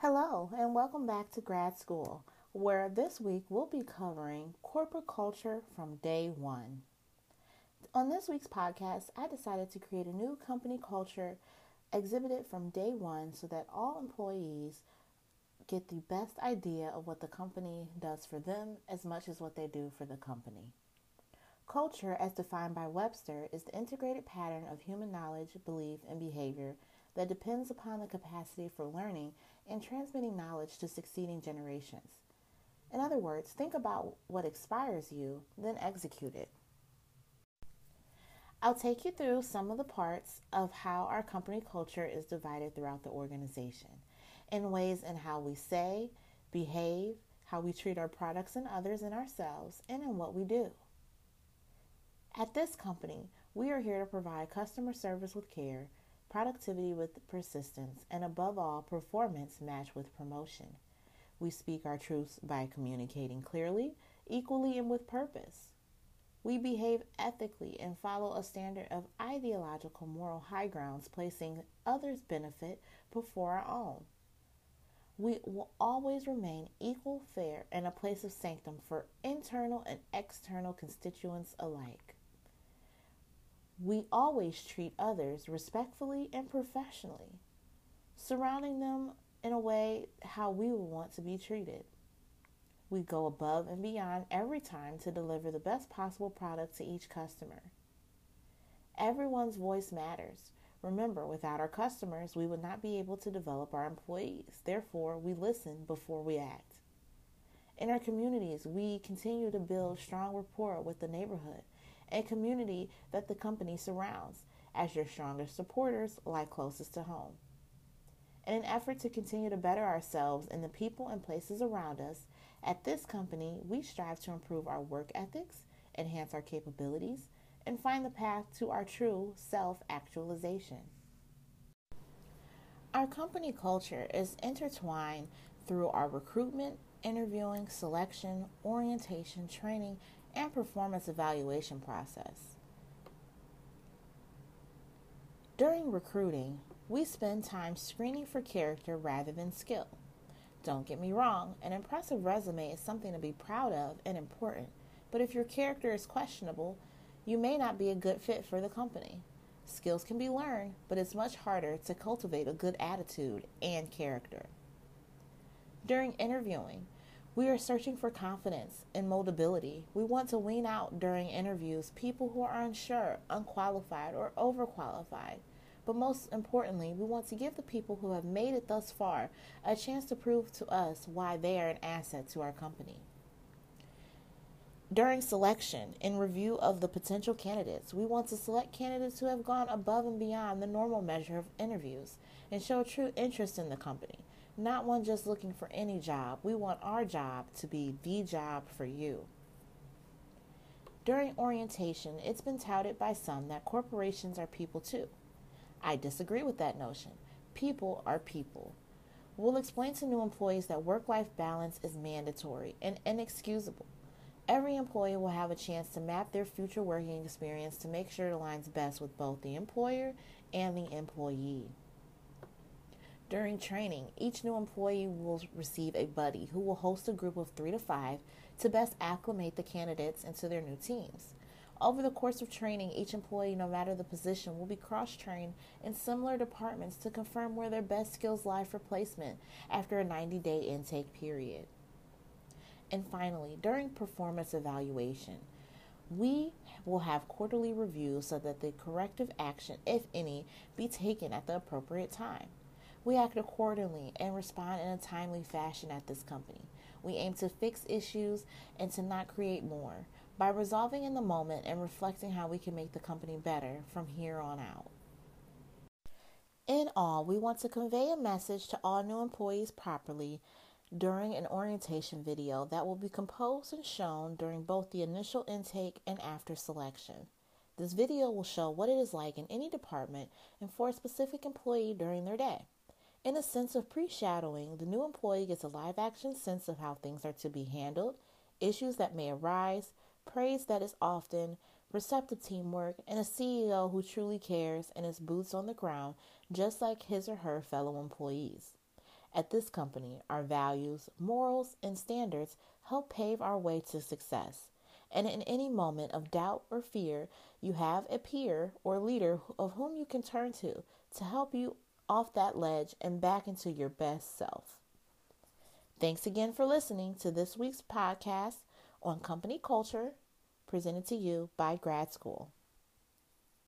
Hello, and welcome back to Grad School, where this week we'll be covering corporate culture from day one. On this week's podcast, I decided to create a new company culture exhibited from day one so that all employees get the best idea of what the company does for them as much as what they do for the company. Culture, as defined by Webster, is the integrated pattern of human knowledge, belief, and behavior that depends upon the capacity for learning and transmitting knowledge to succeeding generations. In other words, think about what inspires you, then execute it. I'll take you through some of the parts of how our company culture is divided throughout the organization, in ways in how we say, behave, how we treat our products and others and ourselves, and in what we do. At this company, we are here to provide customer service with care, productivity with persistence, and above all, performance matched with promotion. We speak our truths by communicating clearly, equally, and with purpose. We behave ethically and follow a standard of ideological moral high grounds, placing others' benefit before our own. We will always remain equal, fair, and a place of sanctum for internal and external constituents alike. We always treat others respectfully and professionally, surrounding them in a way how we would want to be treated. We go above and beyond every time to deliver the best possible product to each customer. Everyone's voice matters. Remember, without our customers, we would not be able to develop our employees. Therefore, we listen before we act. In our communities, we continue to build strong rapport with the neighborhood and community that the company surrounds as your strongest supporters lie closest to home. In an effort to continue to better ourselves and the people and places around us, at this company, we strive to improve our work ethics, enhance our capabilities, and find the path to our true self actualization. Our company culture is intertwined through our recruitment, interviewing, selection, orientation, training, and performance evaluation process. During recruiting, we spend time screening for character rather than skill. Don't get me wrong, an impressive resume is something to be proud of and important, but if your character is questionable, you may not be a good fit for the company. Skills can be learned, but it's much harder to cultivate a good attitude and character. During interviewing, we are searching for confidence and moldability. We want to wean out during interviews people who are unsure, unqualified, or overqualified. But most importantly, we want to give the people who have made it thus far a chance to prove to us why they are an asset to our company. During selection and review of the potential candidates, we want to select candidates who have gone above and beyond the normal measure of interviews and show true interest in the company not one just looking for any job. We want our job to be the job for you. During orientation, it's been touted by some that corporations are people too. I disagree with that notion. People are people. We'll explain to new employees that work life balance is mandatory and inexcusable. Every employee will have a chance to map their future working experience to make sure it aligns best with both the employer and the employee. During training, each new employee will receive a buddy who will host a group of three to five to best acclimate the candidates into their new teams. Over the course of training, each employee, no matter the position, will be cross trained in similar departments to confirm where their best skills lie for placement after a 90 day intake period. And finally, during performance evaluation, we will have quarterly reviews so that the corrective action, if any, be taken at the appropriate time. We act accordingly and respond in a timely fashion at this company. We aim to fix issues and to not create more by resolving in the moment and reflecting how we can make the company better from here on out. In all, we want to convey a message to all new employees properly during an orientation video that will be composed and shown during both the initial intake and after selection. This video will show what it is like in any department and for a specific employee during their day. In a sense of pre shadowing, the new employee gets a live action sense of how things are to be handled, issues that may arise, praise that is often, receptive teamwork, and a CEO who truly cares and is boots on the ground, just like his or her fellow employees. At this company, our values, morals, and standards help pave our way to success. And in any moment of doubt or fear, you have a peer or leader of whom you can turn to to help you off that ledge and back into your best self. Thanks again for listening to this week's podcast on company culture presented to you by Grad School.